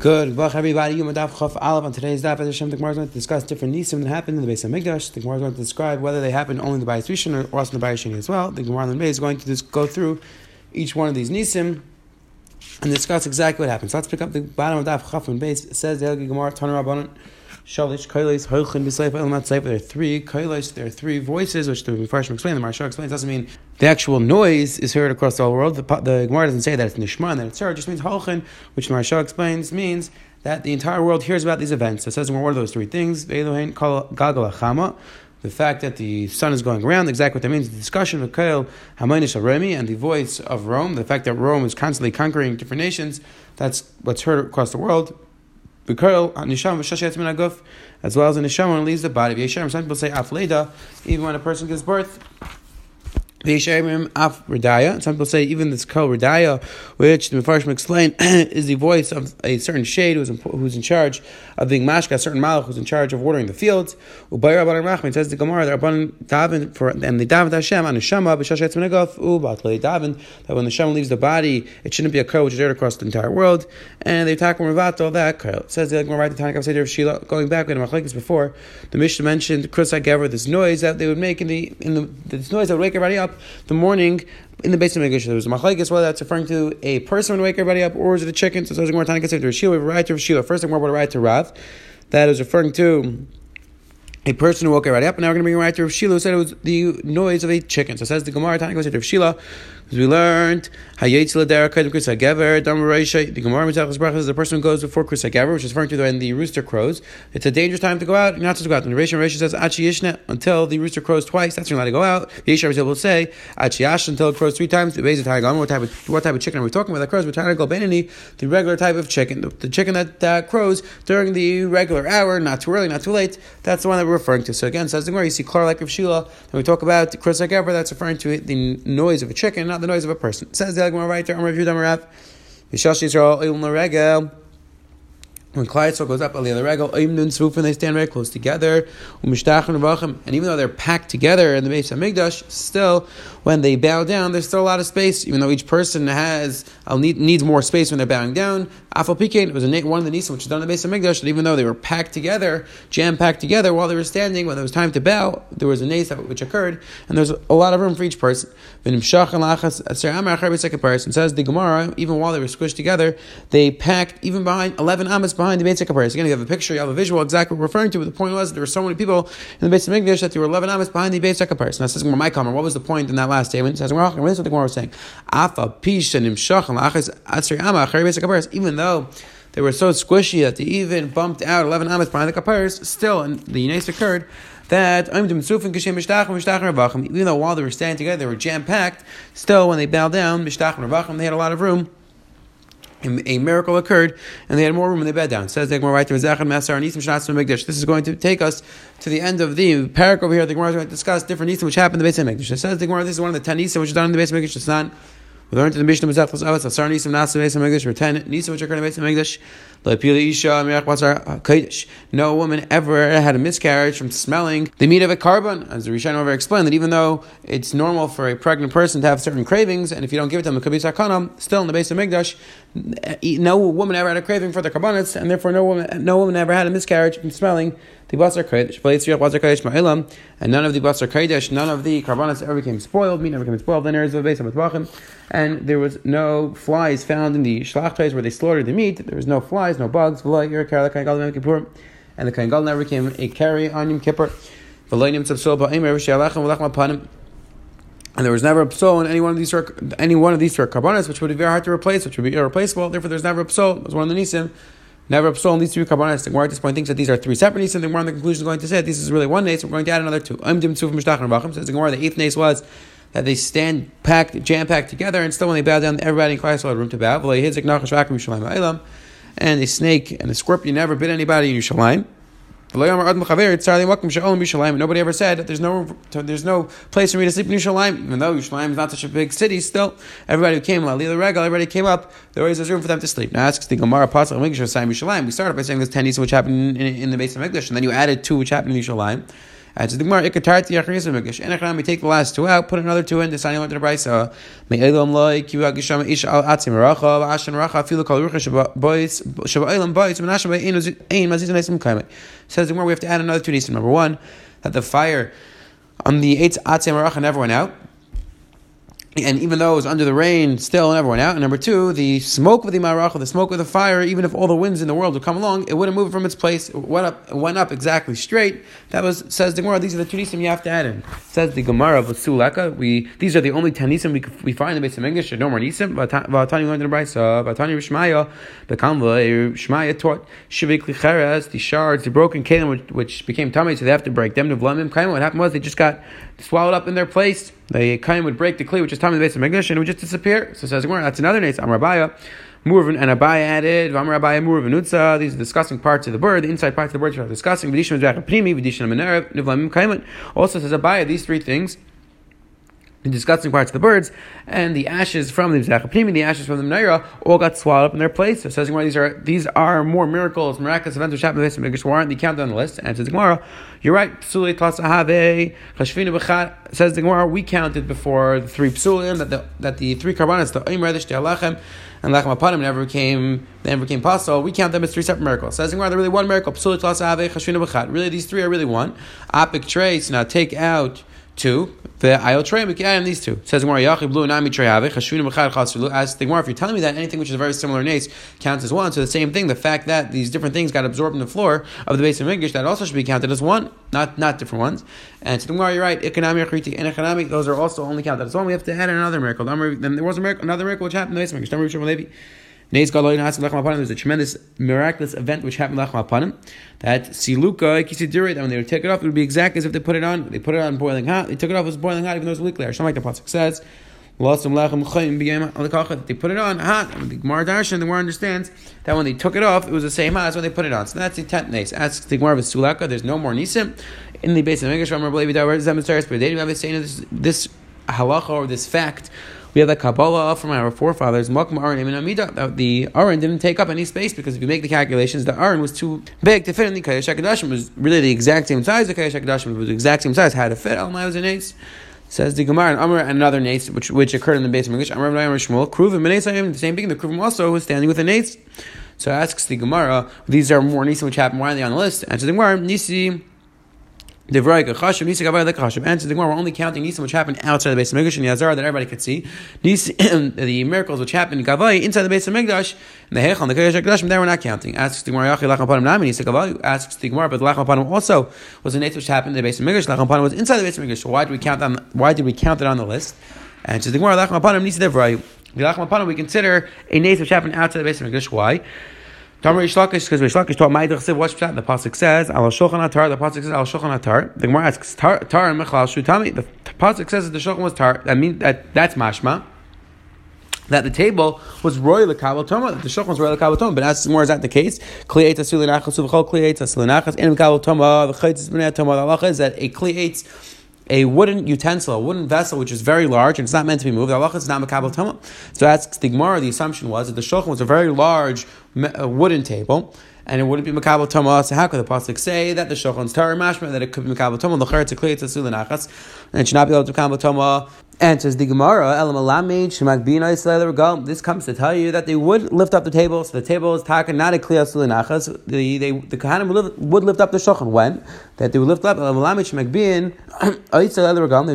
Good. Well, everybody. Yom Daf Chaf Aleph. On today's Daf, the Gemara is going to discuss different nisim that happened in the base of Mikdash. The Gemara is going to describe whether they happened only in the Bayis Rishon or also in the Bayis Sheni as well. The Gemara in the is going to just go through each one of these nisim and discuss exactly what happened. So let's pick up the bottom of Daf Chaf and base. It says the Gemara Tanur Rabbanon. Shalish, Kailis, Hoichin, B'Seif, Elamat Seif. There are three Kailis, there are three voices, which the Mepharshim explain, the Marsha explains, doesn't mean the actual noise is heard across the whole world. The, the Gemara doesn't say that it's Nishma and that it's heard, it just means Hoichin, which the Marsha explains means that the entire world hears about these events. So It says, are one of those three things? The fact that the sun is going around, exactly what that means. The discussion of Kael Hamaynish Remi and the voice of Rome, the fact that Rome is constantly conquering different nations, that's what's heard across the world. As well as in Nisham when leaves the body. Some people say Afleda, even when a person gives birth. Some people say even this Kol Radaya, which the Mepharshim explain is the voice of a certain shade who's in, who's in charge of being mashka, a certain malach who's in charge of watering the fields. It says the Gemara that Rabban daven for and they daven Hashem on Neshama b'shashet menegof u'batlei daven that when the Shem leaves the body, it shouldn't be a Kol which is aired across the entire world, and they attack Ravato that Kol. It says the Gemara right the Tanakh Seder of Shila. Going back in Machlekes before, the Mishnah mentioned Krusai Gever, this noise that they would make in the in the this noise that would wake everybody up the morning in the base of Megillah. There was a machlekes whether that's referring to a person when wake everybody up or is it a chicken. So it's more time to to Shila, we have a right to Shila. First thing we're about to write to Rav. That is referring to a person who woke everybody up, and now we're going to bring a right to Rav who said it was the noise of a chicken. So it says the Gemara, Tanya goes to Rav as we learned, the Gemara is the person who goes before Chris Hagever, which is referring to when the rooster crows. It's a dangerous time to go out, not to go out. And the Reisha Reisha says, Achi Yishna, until the rooster crows twice, that's when you're allowed to go out. Yishar will say, Achi Yash, until it crows three times. The base of what type of what type of chicken are we talking about that crows? We're to go Benini, the regular type of chicken. The, the chicken that uh, crows during the regular hour, not too early, not too late. That's the one that we're referring to. So again, says the Gemara, you see Klar like of Shila, when we talk about Chris Hagever, that's referring to the noise of a chicken, not the noise of a person. Says the Gemara right there, Amar Yudam Rav. Yishash. When Klai goes up, Ali Regel, Imnun Svufin, they stand very close together. And even though they're packed together in the base of Migdash, still, when they bow down, there's still a lot of space, even though each person has uh, needs more space when they're bowing down. Afal Pikein, it was a, one of the Nisim which was done in the base of Migdash, that even though they were packed together, jam packed together while they were standing, when it was time to bow, there was a nace which occurred, and there's a lot of room for each person. And says the Gemara, even while they were squished together, they packed even behind 11 amas behind the Beit HaKaparis. Again, you have a picture, you have a visual, exactly what we're referring to, but the point was there were so many people in the Beit Migdash that there were 11 amas behind the Beit HaKaparis. Now, is my comment. What was the point in that last statement? It says, this is what the Gemara was saying. Even though they were so squishy that they even bumped out 11 amas behind the kaparis, still, and the Yinais occurred, that even though while they were standing together, they were jam packed, still, when they bowed down, they had a lot of room a miracle occurred, and they had more room when they bed down. says the Gemara right there, This is going to take us to the end of the parak over here. The Gemara is going to discuss different nisim which happened in the base of Mikdash. It says the Gemara, this is one of the ten nisim which is done in the base of Mikdash. It's not we learned in the Mishnah Mazachos Avos Asar Nisim Nasa Beis Hamikdash were ten Nisim which occur in Beis Hamikdash. Le'pili Isha Mirach Basar Kodesh. No woman ever had a miscarriage from smelling the meat of a korban. As the Rishon over explained that even though it's normal for a pregnant person to have certain cravings, and if you don't give it to them, it could be sakanam. Still in the base of Mikdash, no woman ever had a craving for the carbonets, and therefore no woman no woman ever had a miscarriage from smelling the basar kodesh. and none of the basar kodesh, none of the carbonets ever became spoiled. Meat never became spoiled. Then the base of and there was no flies found in the shlachtais where they slaughtered the meat. There was no flies, no bugs. And the kain never became a carry on Yom Kippur. And there was never a psol in any one of these any one of these carbonates, which would be very hard to replace, which would be irreplaceable. Therefore, there's never a psol. It was one of the nisim. Never psol in these three carbonates. The Gemara at this point thinks that these are three separate nisim. The Gemara in the conclusion is going to say that this is really one nace. We're going to add another two. I'm Dim Tzuf Mishtach and Rachim, Says the Gemara, the eighth nace was that they stand packed, jam packed together, and still when they bow down, everybody in Klai had room to bow. And a snake and a scorpion never bit anybody in Yerushalayim. Nobody ever said there's no there's no place for me to sleep in Yerushalayim, even though Yerushalayim is not such a big city. Still, everybody who came, everybody came up. There always was room for them to sleep. Now asks the Gemara Pasach Yerushalayim. We started by saying there's ten Nisim which happened in, in, in, the base of English, and then you added two which happened in Yerushalayim. To the Gemara, ikatarti achrisim megish. Enechanami, we take the last two out, put another two in. The I went to the brisa. Me'elam loy kiva gisham ish al atzim racha v'ashan racha afilu kol rucha bois shaba elam bois menashem ein ein mazizan esim kaimet. Says the Gemara, we have to add another two nisim. Number one, that the fire on the eight atzim racha never went out and even though it was under the rain, still never went out. And number two, the smoke of the marach, the smoke of the fire, even if all the winds in the world would come along, it wouldn't move from its place. It went up, it went up exactly straight. That was says the Gemara. These are the two nisim you have to add in. Says the Gemara of Suleka. We these are the only ten nisim we, we find in the base of English. No more nisim. Vatani learned in the Brisa. Vatani Rishmaya. The Kanva Shmaya taught Shivik Licheres, the shards, the broken kalim which, which became tummy, so they have to break them. To Vlamim. What happened was they just got swallowed up in their place. The kain would break the kli, which is time in the base of Megdash, and it would just disappear. So says that's another name. Amar Abaye. Murvin and Abaye added, Vamar Abaye Murvin Utza. These are discussing parts of the bird, the inside parts of the bird are discussing. Vidishim Primi, Vidishim Nivlamim Kaiman. Also says Abaye, these three things the disgusting parts of the birds, and the ashes from the Mizrachapim, the ashes from the Menorah, all got swallowed up in their place. So says Gemara, these are these are more miracles, miraculous events which happened in the Mikdash warrant the count on the list. And says the Gemara, you're right. Psulei Tasahave Chashvina B'chat says the Gemara, we counted before the three psulim that the that the three karbanas, the Oim the Alachem, and Lachem Apanim never became they never became possible. We count them as three separate miracles. Says the Gemara, they're really one miracle. Psulei Tasahave Chashvina B'chat. Really, these three are really one. Apik trace. Now take out two. The ayol trey am these two. Says Gemara Yachib Blue Nami Trey Ave Chashvinu Mechad Chasulu. As the Gemara, if you're telling me that anything which is very similar in nace counts as one, so the same thing. The fact that these different things got absorbed in the floor of the base of English, that also should be counted as one, not not different ones. And so the Gemara, you're right. Economic Achriti and economic, those are also only counted as one. We have to add another miracle. Then there was a miracle, another miracle which happened in the base of English. There's a tremendous miraculous event which happened lachem apanim. That siluka kisidure that when they would take it off, it would be exactly as if they put it on. They put it on boiling hot. They took it off, it was boiling hot, even though it was a week later. Something like the pasuk says. They put it on hot. The Gemara Darshan, the Gemara understands that when they took it off, it was the same hot as when they put it on. So that's the tenth nace. Asks the Gemara of Sulaka, there's no more nisim in the base of English. It, but they have this this halacha or this fact we have the Kabbalah from our forefathers, that the Aron didn't take up any space because if you make the calculations, the Aron was too big to fit in the Kayash HaKadoshim. was really the exact same size. The Kayash HaKadoshim was the exact same size, had to fit. Almai was an ace. Says the Gemara and Amr and another nace which which occurred in the base of English. Amr and Shmuel, Kruvim and the same thing. The Kruvim also was standing with a nace. So asks the Gemara, these are more Nisim which happen. Why are they on the list? Answer the Gemara, nisi the Chashim. Answer the Gemara, we're only counting Nisim which happened outside the base of Mikdash and Yazar that everybody could see. the miracles which happened in Gavai inside the base of Mikdash and the Hechon, the Kodesh HaKadoshim, there we're not counting. Asks the Gemara, Yachi Lacham Panim Nami Nisa Gavai. Asks the Gemara, but Lacham Panim also was a native which happened in the base of Mikdash. Lacham Panim was inside the base of Mikdash. So why did we count on? Why did we count it on the list? And so the Gemara, Lacham Panim Nisa Devrai. The Lacham Panim we consider a native which happened outside the base of Mikdash. Why? Tamar Rish Lakish, because Rish Lakish taught Ma'idach Siv, what's that? The Pasuk says, Al Shulchan Atar, the Pasuk says, Al Shulchan Atar. The Gemara asks, Tar, tar and Mechlal Shutami. The Pasuk says that the Shulchan was Tar. That means that, that's Mashma. That the table was royal kabel toma, that the shulchan was royal kabel toma. But as more is that the case? Kliyates asulinachas uvchol kliyates asulinachas in kabel toma. The chaytes b'nei toma. The halacha is that a kliyates a wooden utensil, a wooden vessel, which is very large and it's not meant to be moved. Allah is not makabel tama. So that's the Gemara. The assumption was that the shulchan was a very large wooden table. And it wouldn't be makabel tama. So how could the pasuk say that the shulchan's tar mashma that it could be makabel tama? The klei tzul and it should not be able to makabel tama says the Gemara, this comes to tell you that they would lift up the table. So the table is taken not a kliyas linachas. The they the Kohanim would lift, would lift up the shulchan when that they would lift up they would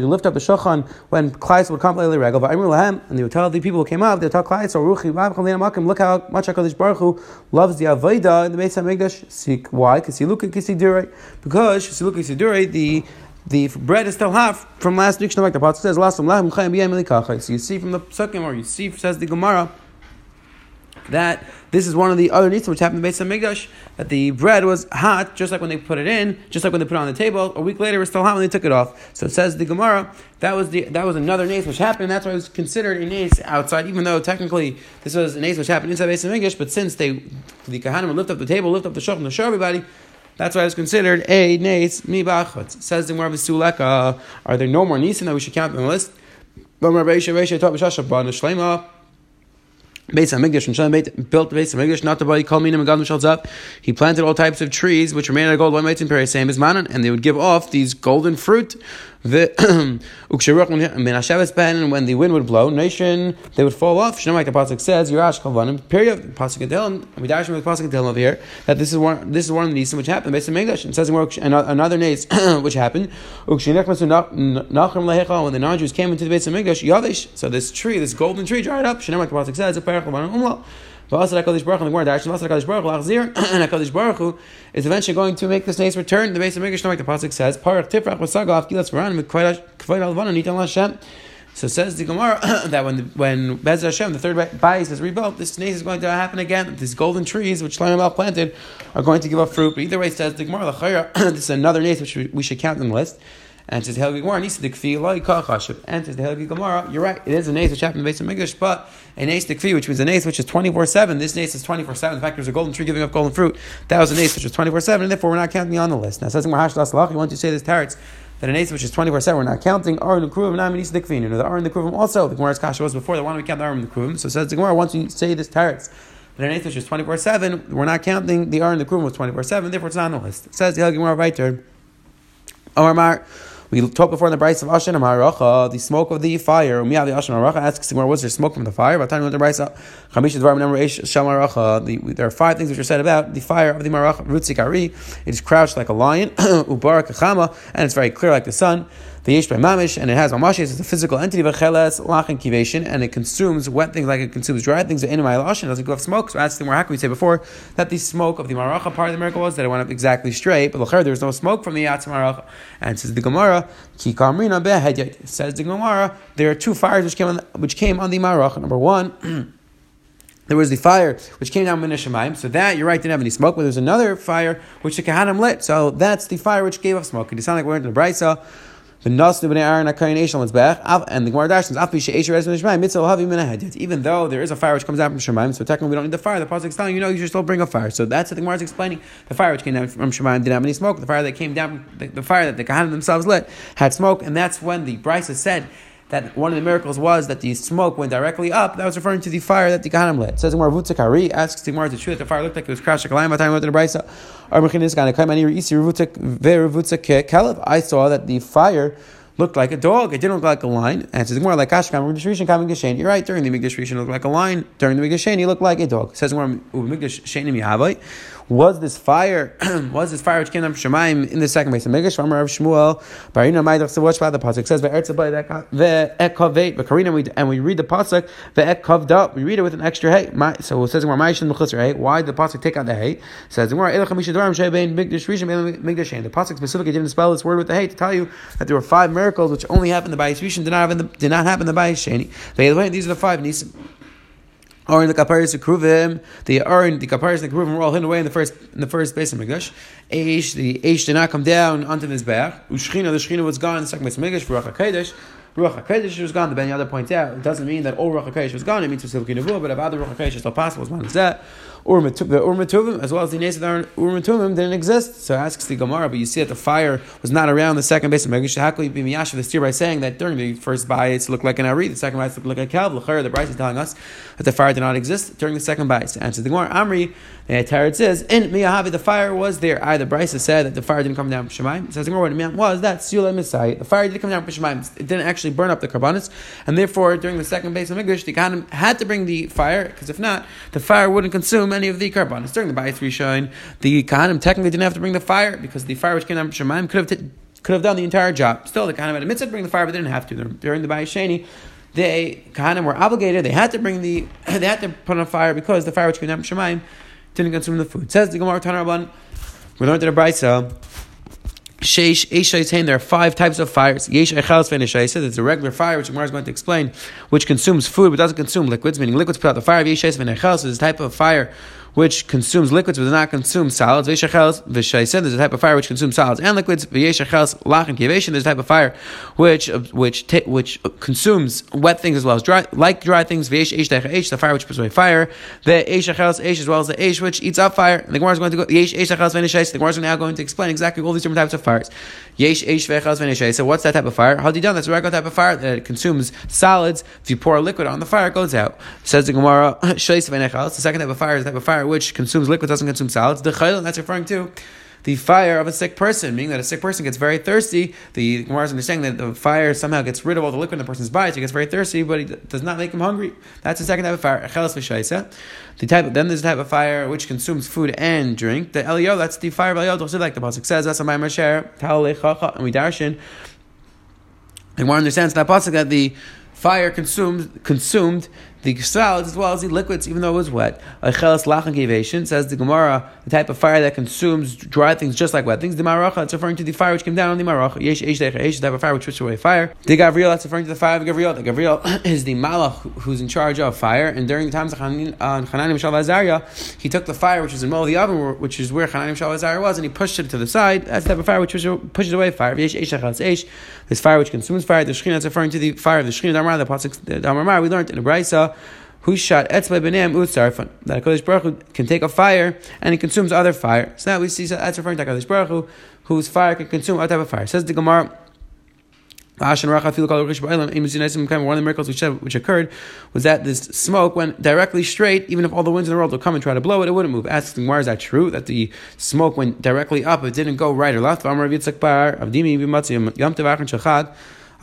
lift up the shulchan when Klais would come. And they would tell the people who came up, they would tell Ruchi look how much Hakadosh Baruch Hu loves the avodah in the Beis Hamikdash. Why? Because at Kisidurei. Because Kisidurei the the bread is still hot from last week. Like the pasuk says, So you see from the psukim, or you see says the Gemara that this is one of the other needs which happened in Beis Hamikdash that the bread was hot just like when they put it in, just like when they put it on the table. A week later, it was still hot when they took it off. So it says the Gemara that was the that was another nace which happened. That's why it was considered a nace outside, even though technically this was a nace which happened inside Beis Hamikdash. But since they the Kahanim lift up the table, lift up the shulchan to show everybody that's why it was considered a nes mi bachot. Says the Gemara Suleka, are there no more nisim that we should count on the list? Beis Hamikdash and Shalom built the Beis Hamikdash, not the body called Minim and God Mishal up. He planted all types of trees which were made out of gold, white one in same as manan, and they would give off these golden fruit. The and when the wind would blow, nation they would fall off. Shemai the pasuk says, "Yirash kalvanim." Period. Pasuk Adilim. We dash with pasuk Adilim over here that this is one. This is one of the nisim which happened. Beis Hamikdash. It says in another nace which happened. When the non-Jews came into the Beis Hamikdash, Yavish. So this tree, this golden tree, dried up. Shemai the pasuk says, and HaKadosh Baruch Hu is eventually going to make this nace return. The base of Mikdash, like the pasuk says, Parach Tifrach Vasagav Gilas Varan Mikvayt Alvana Nitan Hashem. So says the Gemara that when the, when Bez Hashem, the third bias is rebuilt, this nace is going to happen again. These golden trees which Shlomo planted are going to give up fruit. But either way, says the Gemara, this is another nace which we should count in the list. And says the Helgi Gemara, Nisa Dikfi, Loi Kachashiv. And the Helgi Gemara, you're right, it is a nace which happened in the base of Midrash, but a nace Dikfi, which means a nace which is 24 7. This nace is 24 7. In fact, there's a golden tree giving up golden fruit. That was a nace which was 24 7, and therefore we're not counting on the list. Now, says the Gemara Hash you say this tarets that an ace which is 24 7, we're not counting. Ar and the Kruvim, not Nisa Dikfi. You know, the Ar and the Kruvim also, the Gemara's Kasha was before, the one we count the Ar and the Kruvim. So says the Gemara, once you say this tarets, but an eighth which is 24 7, we're not counting the R and the Kruvim was 24 7, therefore it's not on the list. It says the Helgi Gemara Viter. Omar Mar. We talked before in the Brisa of Ashen Haracha, the smoke of the fire. Umiyah the Ashen Haracha asks, "Where was there smoke from the fire?" By the time we the Brisa, Chamish Dvar number Eish There are five things which are said about the fire of the Maracha. Rutzikari. It is crouched like a lion. Ubarak and it's very clear like the sun the yesh by mamish, and it has mamash. It's a physical entity, v'cheles lachin kivation, and it consumes wet things like it consumes dry things. In my lashon doesn't go off smoke. So that's the more we say before that the smoke of the maracha part of the miracle was that it went up exactly straight, but there was no smoke from the yatz maracha. And says the Gemara, ki kamrina behedyet. Says the Gemara, there are two fires which came on which came on the maracha. Number one. There was the fire which came down Mina Shemaim, so that you're right didn't have any smoke, but there's another fire which the Kahanim lit, so that's the fire which gave off smoke. It sound like we're into the Brisa. And the Gemara Darshans Even though there is a fire which comes out from Shemaim, so technically we don't need the fire. The pasuk is telling you know you should still bring a fire. So that's what the Gemara is explaining. The fire which came down from Shemaim didn't have any smoke. The fire that came down, the, the fire that the Kahanim themselves lit had smoke, and that's when the Brisa said that one of the miracles was that the smoke went directly up. That was referring to the fire that the Kahanim lit. It says Gemara Vutzakari asks the Gemara to true that the fire looked like it was crashed like a lion by the time we went to the. I saw that the fire looked like a dog. It didn't look like a lion. And it more like Ashkam. You're right. During the Migdash Rishon, looked like a lion. During the Migdash he looked like a dog. It says more was this fire, was this fire which came from Shemaim in the second base of Megash, Rav Shmuel, Barina Maidach Savosh the Pasuk says, Ve'ekaveit, Ve'karina, and we read the Pasuk, Ve'ekavda, we read it with an extra hey. So it says, Why did the Pasuk take out the hey? Says, The Pasuk specifically didn't spell this word with the hey to tell you that there were five miracles which only happened the Bayis Rishon, did not happen, did not happen in the. These are the five Nisim. Or in the kaparis kruvim, the Aron, the kaparis and the kruvim were all hidden away in the first in the first base of Mikdash. Eish, the Eish did not come down onto this back. Ushchina, the Shchina was gone the second base of Mikdash. Ruach Hakodesh, Ruach Hakodesh was gone. The Ben Yada points out it doesn't mean that all Ruach Hakodesh was gone. It means specifically Nevuah, but if other Ruach Hakodesh is still possible, was one is that. Ur Matuvim, as well as the Nes of Ur Matuvim, didn't exist. So asks the Gemara, but you see that the fire was not around the second base of Megish. How could you be Miyasha the steer by saying that during the first bias looked like an Ari, the second bias looked like a Kalb? The Brisa is telling us that the fire did not exist during the second bias. Answers the Gemara, Amri, the Tarot says, in Miyahavi, the fire was there. Either Brisa said that the fire didn't come down from Shemaim. Says the Gemara, what it was that Sula Messiah, the fire did come down from Shemaim. It didn't actually burn up the Karbanis, and therefore during the second base of Megish, the Khanim had to bring the fire, because if not, the fire wouldn't consume any of the Karbanis during the Bayis Rishon, the Kahanim technically didn't have to bring the fire because the fire which came down from Shemaim could have t- could have done the entire job. Still, the Kahanim had a mitzvah to bring the fire, but they didn't have to. During the Bayis Sheni, they Kahanim were obligated; they had to bring the they had to put on fire because the fire which came down from Shemaim didn't consume the food. Says the Gemara Tanarabban. We learned in the Brisa. There are five types of fires. Yesh Echals Venishaisa, there's a regular fire, which Gemara is going to explain, which consumes food but doesn't consume liquids, meaning liquids put out the fire. Yesh Venechals is a type of fire which consumes liquids but does not consume solids. V'shayis said there's a type of fire which consumes solids and liquids. V'yeshachels lachin kivation. There's a type of fire which uh, which which consumes wet things as well as dry, like dry things. V'yesh eish the fire which puts away fire. The eish eish as well as the eish which eats up fire. And the Gemara is going to go yesh eish The Gemara is now going to explain exactly all these different types of fires. Yesh eish So what's that type of fire? How do you done? That's a regular type of fire that consumes solids. If you pour a liquid on the fire, it goes out. Says the Gemara, the second type of fire is the type of fire which consumes liquid, doesn't consume solids. The chayil, that's referring to the fire of a sick person, meaning that a sick person gets very thirsty. The Gemara is understanding that the fire somehow gets rid of all the liquid in the person's body, so he gets very thirsty, but it does not make him hungry. That's the second type of fire. The type of, then there's a type of fire which consumes food and drink. The Elio, that's the fire of Elio, like the pasuk says. That's a Sher, and we darshan. And one understands that pasuk that the fire consumed consumed the solids as well as the liquids, even though it was wet. Lachon gave Asian, says the Gemara, the type of fire that consumes dry things just like wet things. The Maracha, it's referring to the fire which came down on the Maracha. Yesh Eish the type of fire which pushed away fire. The Gavriel, that's referring to the fire of Gavriel. The Gavriel is the Malach who's in charge of fire. And during the times of Hananim uh, Shal Azariah, he took the fire which was in the middle of the oven, which is where Hananim Shal Azariah was, and he pushed it to the side. That's the type of fire which pushes away fire. Yesh Eish this fire which consumes fire, the Shekhinah, that's referring to the fire of the Shekhinah Damar, the Pasuk, the Damar, we learned in the Who shot etzle b'neim utzarfan. That Hakadosh Baruch Hu can take a fire and he consumes other fire. So now we see so that's referring to Hakadosh Baruch Hu, whose fire can consume other type of fire. Says the Gemara. One of the miracles which, which occurred was that this smoke went directly straight, even if all the winds in the world would come and try to blow it, it wouldn't move. Asking why is that true? That the smoke went directly up, it didn't go right or left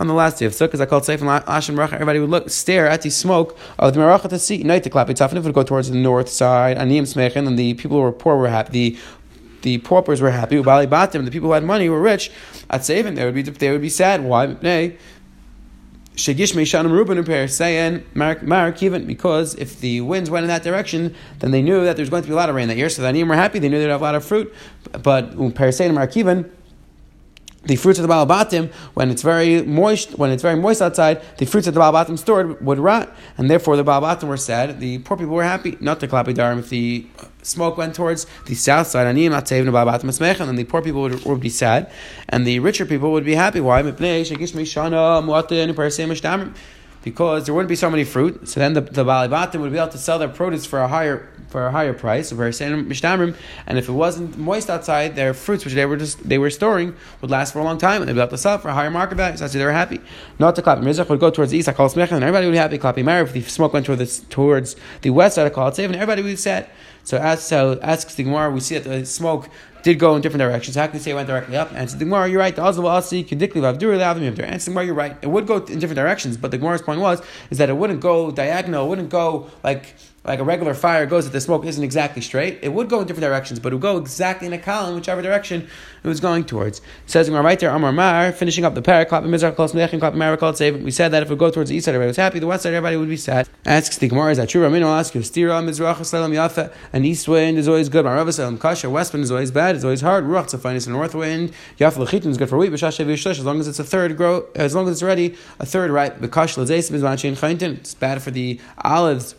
on the last day of Sukkot, I called Seif and Ashim Racha, everybody would look, stare at the smoke of the Meracha to see, night to clap. It would go towards the north side, Aniyim Smechin, and the people who were poor were happy. The the paupers were happy. Ubali Batim, the people who had money were rich. At Savin, they would be they would be sad. Why? Shegish Meishanim Ruben repair saying Mark because if the winds went in that direction, then they knew that there was going to be a lot of rain that year. So the Aniyim were happy. They knew they'd have a lot of fruit. But Par saying Mark the fruits of the balabatim, when it's very moist, when it's very moist outside, the fruits of the balabatim stored would rot, and therefore the balabatim were sad. The poor people were happy, not the klapidarim. If the smoke went towards the south side, and then the poor people would, would be sad, and the richer people would be happy. Why? because there wouldn't be so many fruit. So then the, the Balibatim would be able to sell their produce for a higher for a higher price, and if it wasn't moist outside, their fruits which they were just they were storing would last for a long time, and they'd be able to sell for a higher market value. So they were happy. Not to Klapi Mizrach would go towards the east, I call and everybody would be happy. Klapi Mar, if the smoke went towards, towards the west I call it safe, and everybody would be sad. So as so asks the Gemara, we see that the smoke did go in different directions. How can you say it went directly up? And the Gemara, you're right. The Azal Asi Kedikli Vavdur Lavim And the Gemara, you're right. It would go in different directions, but the Gemara's point was is that it wouldn't go diagonal. It wouldn't go like like a regular fire goes if the smoke isn't exactly straight. It would go in different directions, but it would go exactly in a column, whichever direction it was going towards. It says right there, Amar Mar, finishing up the parak, we said that if it would go towards the east side, everybody was happy, the west side, everybody would be sad. Asks the Gemara, is that true? Ramin will ask you, Stira, Mizrach, Salam Yafa, an east wind is always good, Marava Salam Kasha, west wind is always bad, it's always hard, Ruach, to find a north wind, Yafa Lechitin is good for wheat, but Shashavishush, as long as it's a third grow, as long as it's ready, a third ripe, Bekash Lazes, Mizmanchin it's bad for the olives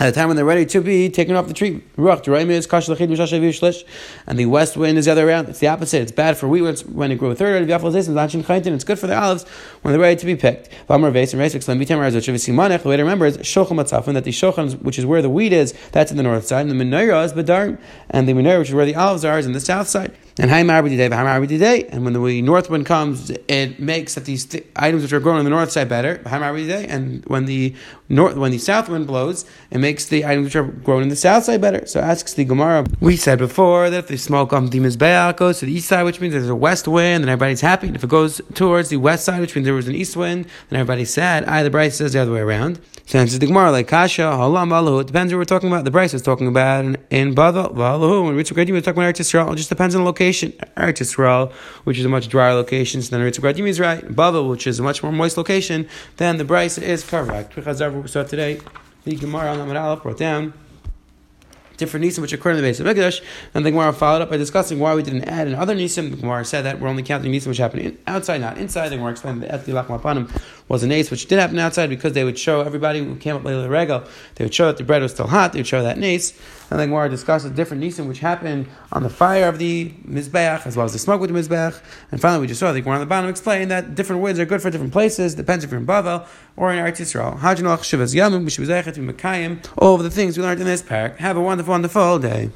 at the time when they're ready to be taken off the tree. And the west wind is the other way around. It's the opposite. It's bad for wheat when it grows third. It's good for the olives when they're ready to be picked. The way to remember is that the shochan, which is where the wheat is, that's in the north side, and the menorah is Badarm, and the menorah, which is where the olives are, is in the south side. And and when the north wind comes, it makes that these th- items which are grown on the north side better. And when the north, when the south wind blows, it makes the items which are grown on the south side better. So asks the Gemara. We said before that if the smoke on the Mizbeach goes to the east side, which means there's a west wind, then everybody's happy. And if it goes towards the west side, which means there was an east wind, then everybody's sad. I, the Brisa says the other way around. So answers the Gemara like Kasha, Halam, Valahu. It depends what we're talking about. The Brisa is talking about in, in Bada, Valahu. When Ritzvah Gradim is talking about Eretz Yisrael, it just depends on the location. Eretz Yisrael, which is a much drier location, than Gradim is right. Bava, which is a much more moist location, then the Brisa is correct. Saw today, the Gemara on Aleph brought down different nisim which occur in the base of Mikdash. And the Gemara followed up by discussing why we didn't add in other nisim. The Gemara said that we're only counting nisim which happen in, outside, not inside. The Gemara explained that Eti Lachmapanim was an ace which did happen outside because they would show everybody who came up later regal, they would show that the bread was still hot, they would show that nace. And then the Gemara discusses different nisim which happened on the fire of the mizbeach as well as the smoke with the mizbeach. And finally, we just saw the Gemara on the bottom explain that different woods are good for different places. Depends if you're in Bavel or in Eretz Yisrael. All of the things we learned in this parak. Have a wonderful, wonderful day.